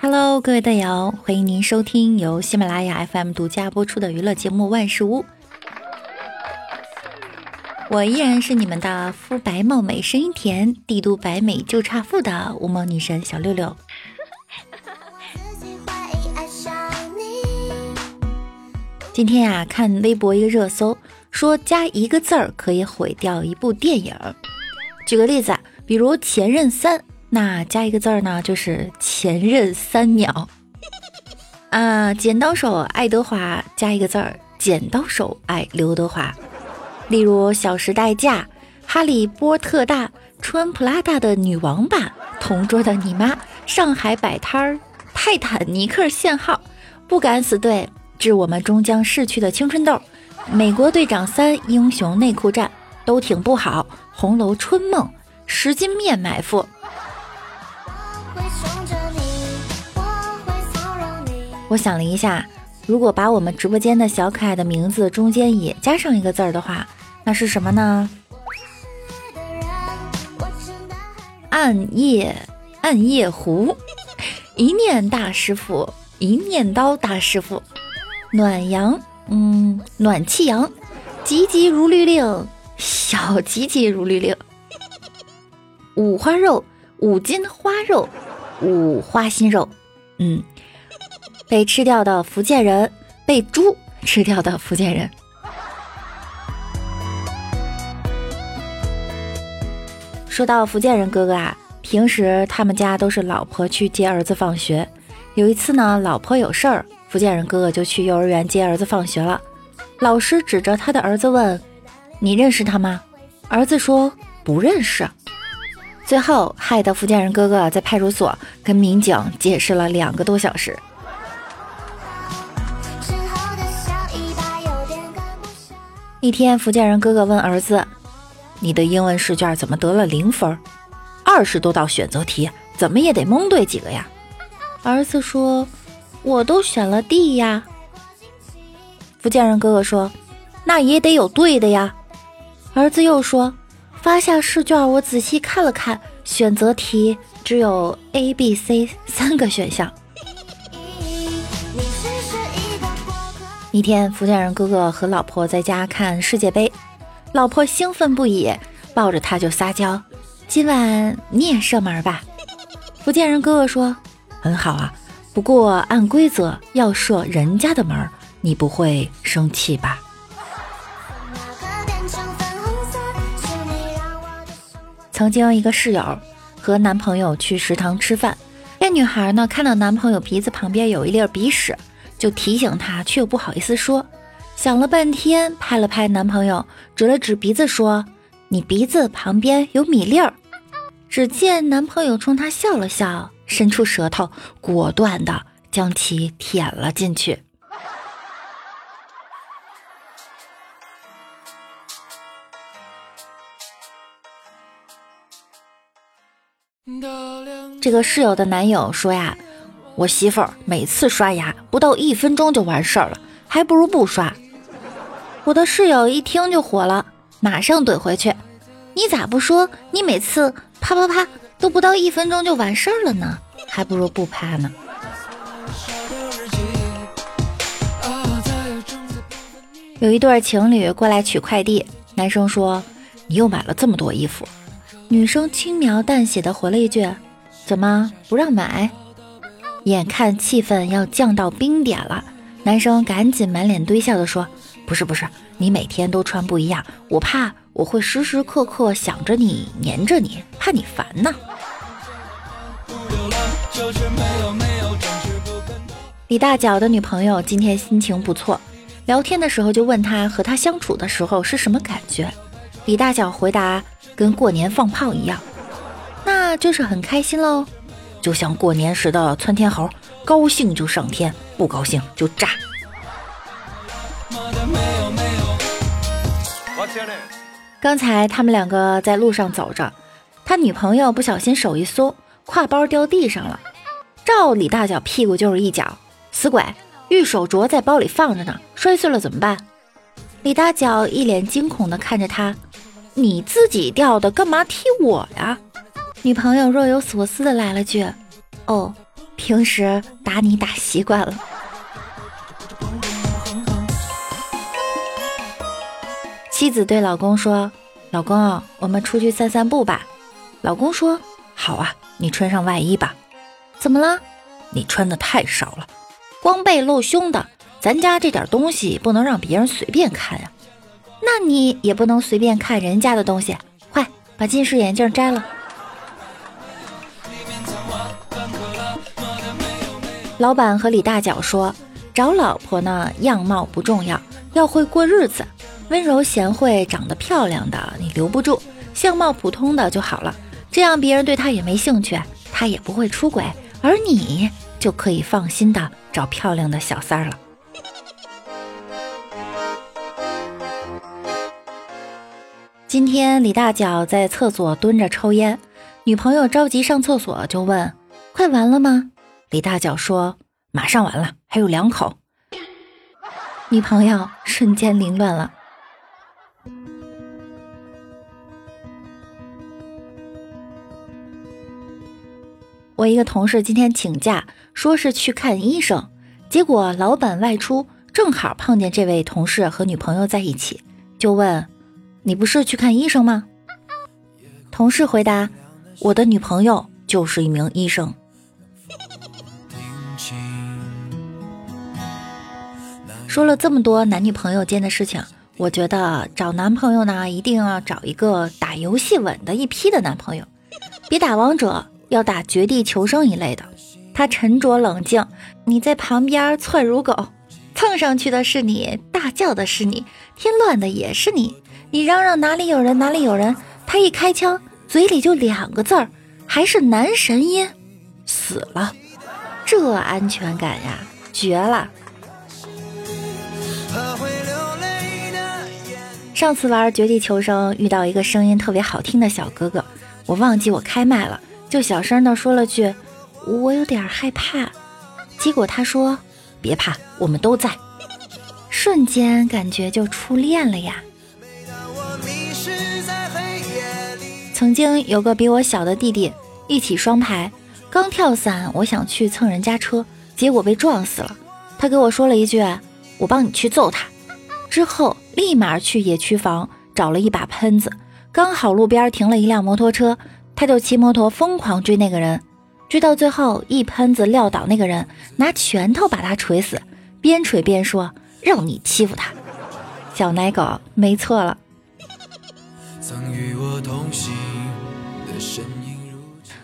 Hello，各位队友，欢迎您收听由喜马拉雅 FM 独家播出的娱乐节目《万事屋》。我依然是你们的肤白貌美、声音甜、帝都白美就差富的无毛女神小六六。今天呀，看微博一个热搜，说加一个字儿可以毁掉一部电影。举个例子，比如《前任三》，那加一个字儿呢，就是“前任三秒”。啊，剪刀手爱德华加一个字儿，“剪刀手爱刘德华”。例如《小时代》嫁、哈利波特大穿普拉达的女王版、同桌的你妈、上海摆摊儿、泰坦尼克限号、不敢死队。致我们终将逝去的青春痘，美国队长三英雄内裤战都挺不好，红楼春梦十斤面埋伏。我想了一下，如果把我们直播间的小可爱的名字中间也加上一个字儿的话，那是什么呢？暗夜暗夜湖，一念大师傅，一念刀大师傅。暖阳，嗯，暖气阳，急急如律令，小急急如律令。五花肉，五斤花肉，五花心肉，嗯，被吃掉的福建人，被猪吃掉的福建人。说到福建人哥哥啊，平时他们家都是老婆去接儿子放学，有一次呢，老婆有事儿。福建人哥哥就去幼儿园接儿子放学了，老师指着他的儿子问：“你认识他吗？”儿子说：“不认识。”最后害得福建人哥哥在派出所跟民警解释了两个多小时。一天，福建人哥哥问儿子：“你的英文试卷怎么得了零分？二十多道选择题，怎么也得蒙对几个呀？”儿子说。我都选了 D 呀，福建人哥哥说：“那也得有对的呀。”儿子又说：“发下试卷，我仔细看了看，选择题只有 A、B、C 三个选项。”一天，福建人哥哥和老婆在家看世界杯，老婆兴奋不已，抱着他就撒娇：“今晚你也射门吧？”福建人哥哥说：“很好啊。”不过按规则要射人家的门，你不会生气吧？曾经一个室友和男朋友去食堂吃饭，这女孩呢看到男朋友鼻子旁边有一粒鼻屎，就提醒他，却又不好意思说。想了半天，拍了拍男朋友，指了指鼻子说：“你鼻子旁边有米粒儿。”只见男朋友冲她笑了笑。伸出舌头，果断的将其舔了进去。这个室友的男友说呀：“我媳妇儿每次刷牙不到一分钟就完事儿了，还不如不刷。”我的室友一听就火了，马上怼回去：“你咋不说你每次啪啪啪？”都不到一分钟就完事儿了呢，还不如不拍呢。有一对情侣过来取快递，男生说：“你又买了这么多衣服。”女生轻描淡写的回了一句：“怎么不让买？”眼看气氛要降到冰点了，男生赶紧满脸堆笑的说：“不是不是，你每天都穿不一样，我怕我会时时刻刻想着你，黏着你，怕你烦呢。”李大脚的女朋友今天心情不错，聊天的时候就问他和他相处的时候是什么感觉。李大脚回答：跟过年放炮一样，那就是很开心喽，就像过年时的窜天猴，高兴就上天，不高兴就炸。刚才他们两个在路上走着，他女朋友不小心手一松。挎包掉地上了，照李大脚屁股就是一脚，死鬼！玉手镯在包里放着呢，摔碎了怎么办？李大脚一脸惊恐地看着他，你自己掉的，干嘛踢我呀？女朋友若有所思的来了句：“哦，平时打你打习惯了。”妻子对老公说：“老公，我们出去散散步吧。”老公说：“好啊，你穿上外衣吧。”怎么了？你穿的太少了，光背露胸的。咱家这点东西不能让别人随便看呀。那你也不能随便看人家的东西。快把近视眼镜摘了。老板和李大脚说：“找老婆呢，样貌不重要，要会过日子。温柔贤惠、长得漂亮的你留不住，相貌普通的就好了。这样别人对他也没兴趣，他也不会出轨，而你就可以放心的找漂亮的小三儿了。”今天李大脚在厕所蹲着抽烟，女朋友着急上厕所就问：“快完了吗？”李大脚说：“马上完了，还有两口。”女朋友瞬间凌乱了。我一个同事今天请假，说是去看医生，结果老板外出，正好碰见这位同事和女朋友在一起，就问：“你不是去看医生吗？”同事回答：“我的女朋友就是一名医生。”说了这么多男女朋友间的事情，我觉得找男朋友呢，一定要找一个打游戏稳的一批的男朋友，别打王者。要打绝地求生一类的，他沉着冷静，你在旁边窜如狗，蹭上去的是你，大叫的是你，添乱的也是你。你嚷嚷哪里有人哪里有人，他一开枪嘴里就两个字儿，还是男神音，死了。这安全感呀，绝了。上次玩绝地求生遇到一个声音特别好听的小哥哥，我忘记我开麦了。就小声的说了句：“我有点害怕。”结果他说：“别怕，我们都在。”瞬间感觉就初恋了呀。曾经有个比我小的弟弟，一起双排，刚跳伞，我想去蹭人家车，结果被撞死了。他给我说了一句：“我帮你去揍他。”之后立马去野区房找了一把喷子，刚好路边停了一辆摩托车。他就骑摩托疯狂追那个人，追到最后一喷子撂倒那个人，拿拳头把他锤死，边锤边说：“让你欺负他，小奶狗，没错了。”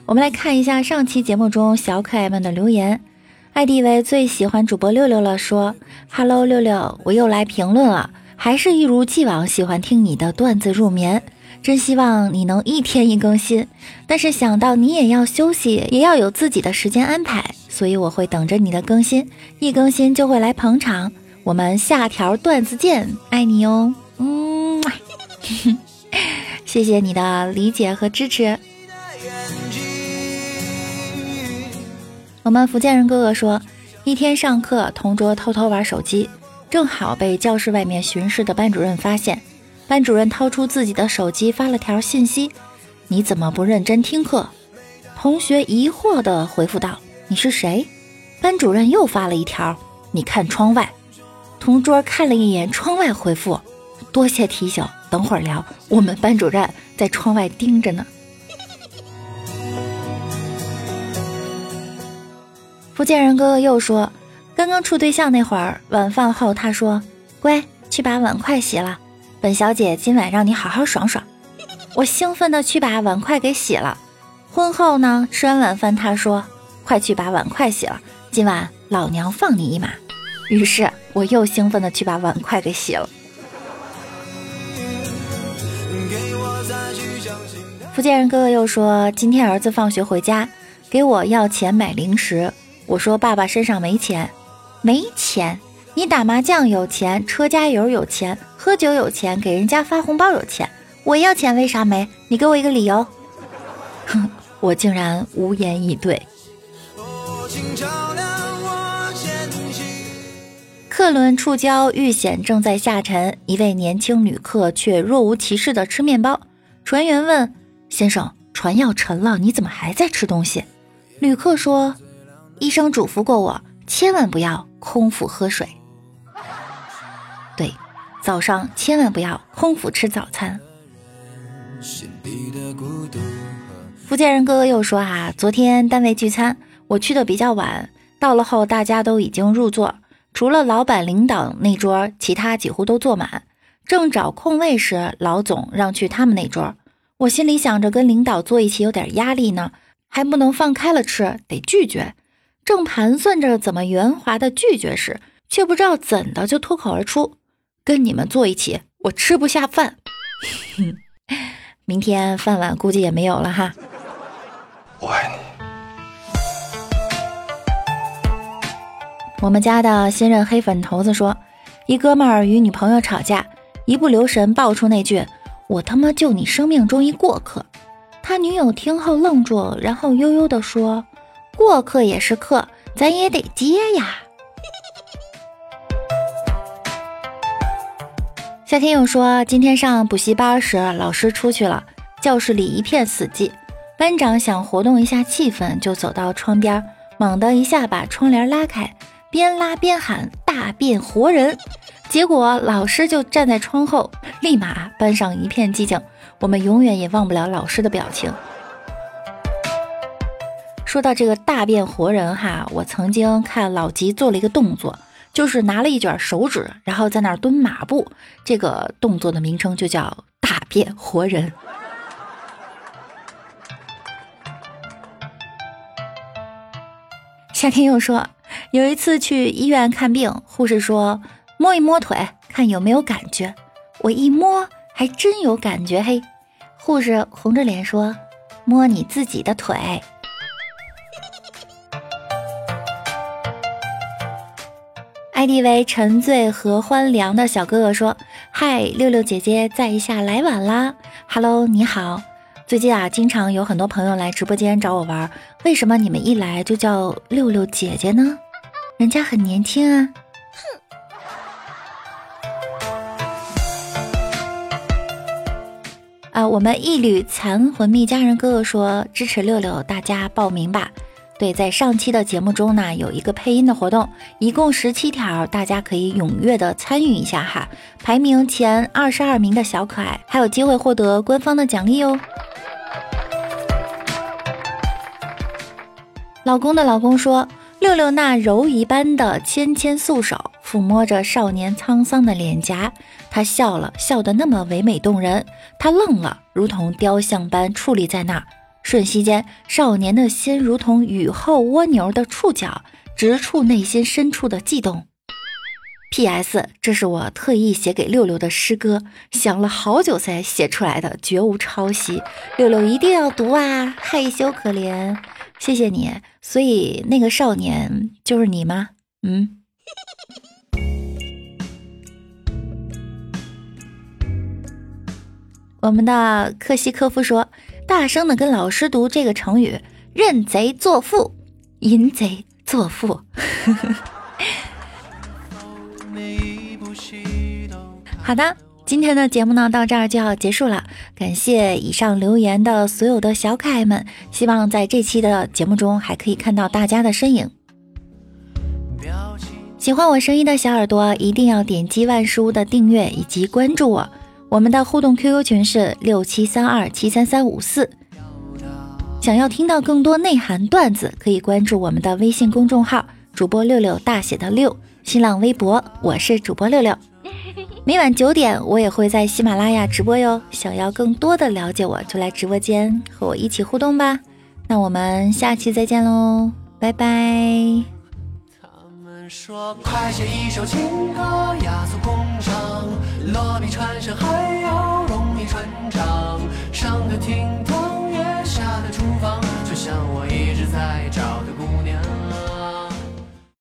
我们来看一下上期节目中小可爱们的留言。艾迪为最喜欢主播六六了，说：“Hello，六六，我又来评论了，还是一如既往喜欢听你的段子入眠。”真希望你能一天一更新，但是想到你也要休息，也要有自己的时间安排，所以我会等着你的更新，一更新就会来捧场。我们下条段子见，爱你哟，嗯，谢谢你的理解和支持。我们福建人哥哥说，一天上课，同桌偷偷玩手机，正好被教室外面巡视的班主任发现。班主任掏出自己的手机发了条信息：“你怎么不认真听课？”同学疑惑地回复道：“你是谁？”班主任又发了一条：“你看窗外。”同桌看了一眼窗外，回复：“多谢提醒，等会儿聊。我们班主任在窗外盯着呢。”福建人哥哥又说：“刚刚处对象那会儿，晚饭后他说：‘乖，去把碗筷洗了。’”本小姐今晚让你好好爽爽，我兴奋的去把碗筷给洗了。婚后呢，吃完晚饭，他说：“快去把碗筷洗了，今晚老娘放你一马。”于是我又兴奋的去把碗筷给洗了。福建人哥哥又说：“今天儿子放学回家，给我要钱买零食。我说爸爸身上没钱，没钱。你打麻将有钱，车加油有钱。”喝酒有钱，给人家发红包有钱，我要钱为啥没？你给我一个理由。哼，我竟然无言以对。客轮触礁遇险正在下沉，一位年轻旅客却若无其事的吃面包。船员问：“先生，船要沉了，你怎么还在吃东西？旅客说，医生嘱咐过我，千万不要空腹喝水。对，早上千万不要空腹吃早餐。福建人哥哥又说啊，昨天单位聚餐，我去的比较晚，到了后大家都已经入座，除了老板领导那桌，其他几乎都坐满。正找空位时，老总让去他们那桌，我心里想着跟领导坐一起有点压力呢，还不能放开了吃，得拒绝。正盘算着怎么圆滑的拒绝时，却不知道怎的就脱口而出：“跟你们坐一起，我吃不下饭。”明天饭碗估计也没有了哈。我爱你。我们家的新任黑粉头子说，一哥们儿与女朋友吵架。一不留神爆出那句“我他妈就你生命中一过客”，他女友听后愣住，然后悠悠地说：“过客也是客，咱也得接呀。”夏天又说：“今天上补习班时，老师出去了，教室里一片死寂。班长想活动一下气氛，就走到窗边，猛地一下把窗帘拉开，边拉边喊：‘大变活人！’”结果老师就站在窗后，立马班上一片寂静。我们永远也忘不了老师的表情。说到这个大变活人哈，我曾经看老吉做了一个动作，就是拿了一卷手指，然后在那儿蹲马步。这个动作的名称就叫大变活人。夏天又说，有一次去医院看病，护士说。摸一摸腿，看有没有感觉。我一摸，还真有感觉。嘿，护士红着脸说：“摸你自己的腿。” ID 为沉醉和欢凉的小哥哥说：“嗨，六六姐姐在一下来晚啦。”Hello，你好。最近啊，经常有很多朋友来直播间找我玩，为什么你们一来就叫六六姐姐呢？人家很年轻啊。哼啊，我们一缕残魂蜜家人哥哥说支持六六，大家报名吧。对，在上期的节目中呢，有一个配音的活动，一共十七条，大家可以踊跃的参与一下哈。排名前二十二名的小可爱还有机会获得官方的奖励哦。老公的老公说，六六那柔一般的纤纤素手抚摸着少年沧桑的脸颊。他笑了笑得那么唯美动人，他愣了，如同雕像般矗立在那儿。瞬息间，少年的心如同雨后蜗牛的触角，直触内心深处的悸动。P.S. 这是我特意写给六六的诗歌，想了好久才写出来的，绝无抄袭。六六一定要读啊！害羞可怜，谢谢你。所以那个少年就是你吗？嗯。我们的克西科夫说：“大声的跟老师读这个成语，认贼作父，淫贼作父。”好的，今天的节目呢到这儿就要结束了，感谢以上留言的所有的小可爱们，希望在这期的节目中还可以看到大家的身影。喜欢我声音的小耳朵，一定要点击万事屋的订阅以及关注我。我们的互动 QQ 群是六七三二七三三五四，想要听到更多内涵段子，可以关注我们的微信公众号主播六六大写的六，新浪微博我是主播六六，每晚九点我也会在喜马拉雅直播哟。想要更多的了解我，就来直播间和我一起互动吧。那我们下期再见喽，拜拜。说。快写一首情歌雅俗共赏落笔传神还要容易传唱。上得厅堂也下得厨房就像我一直在找的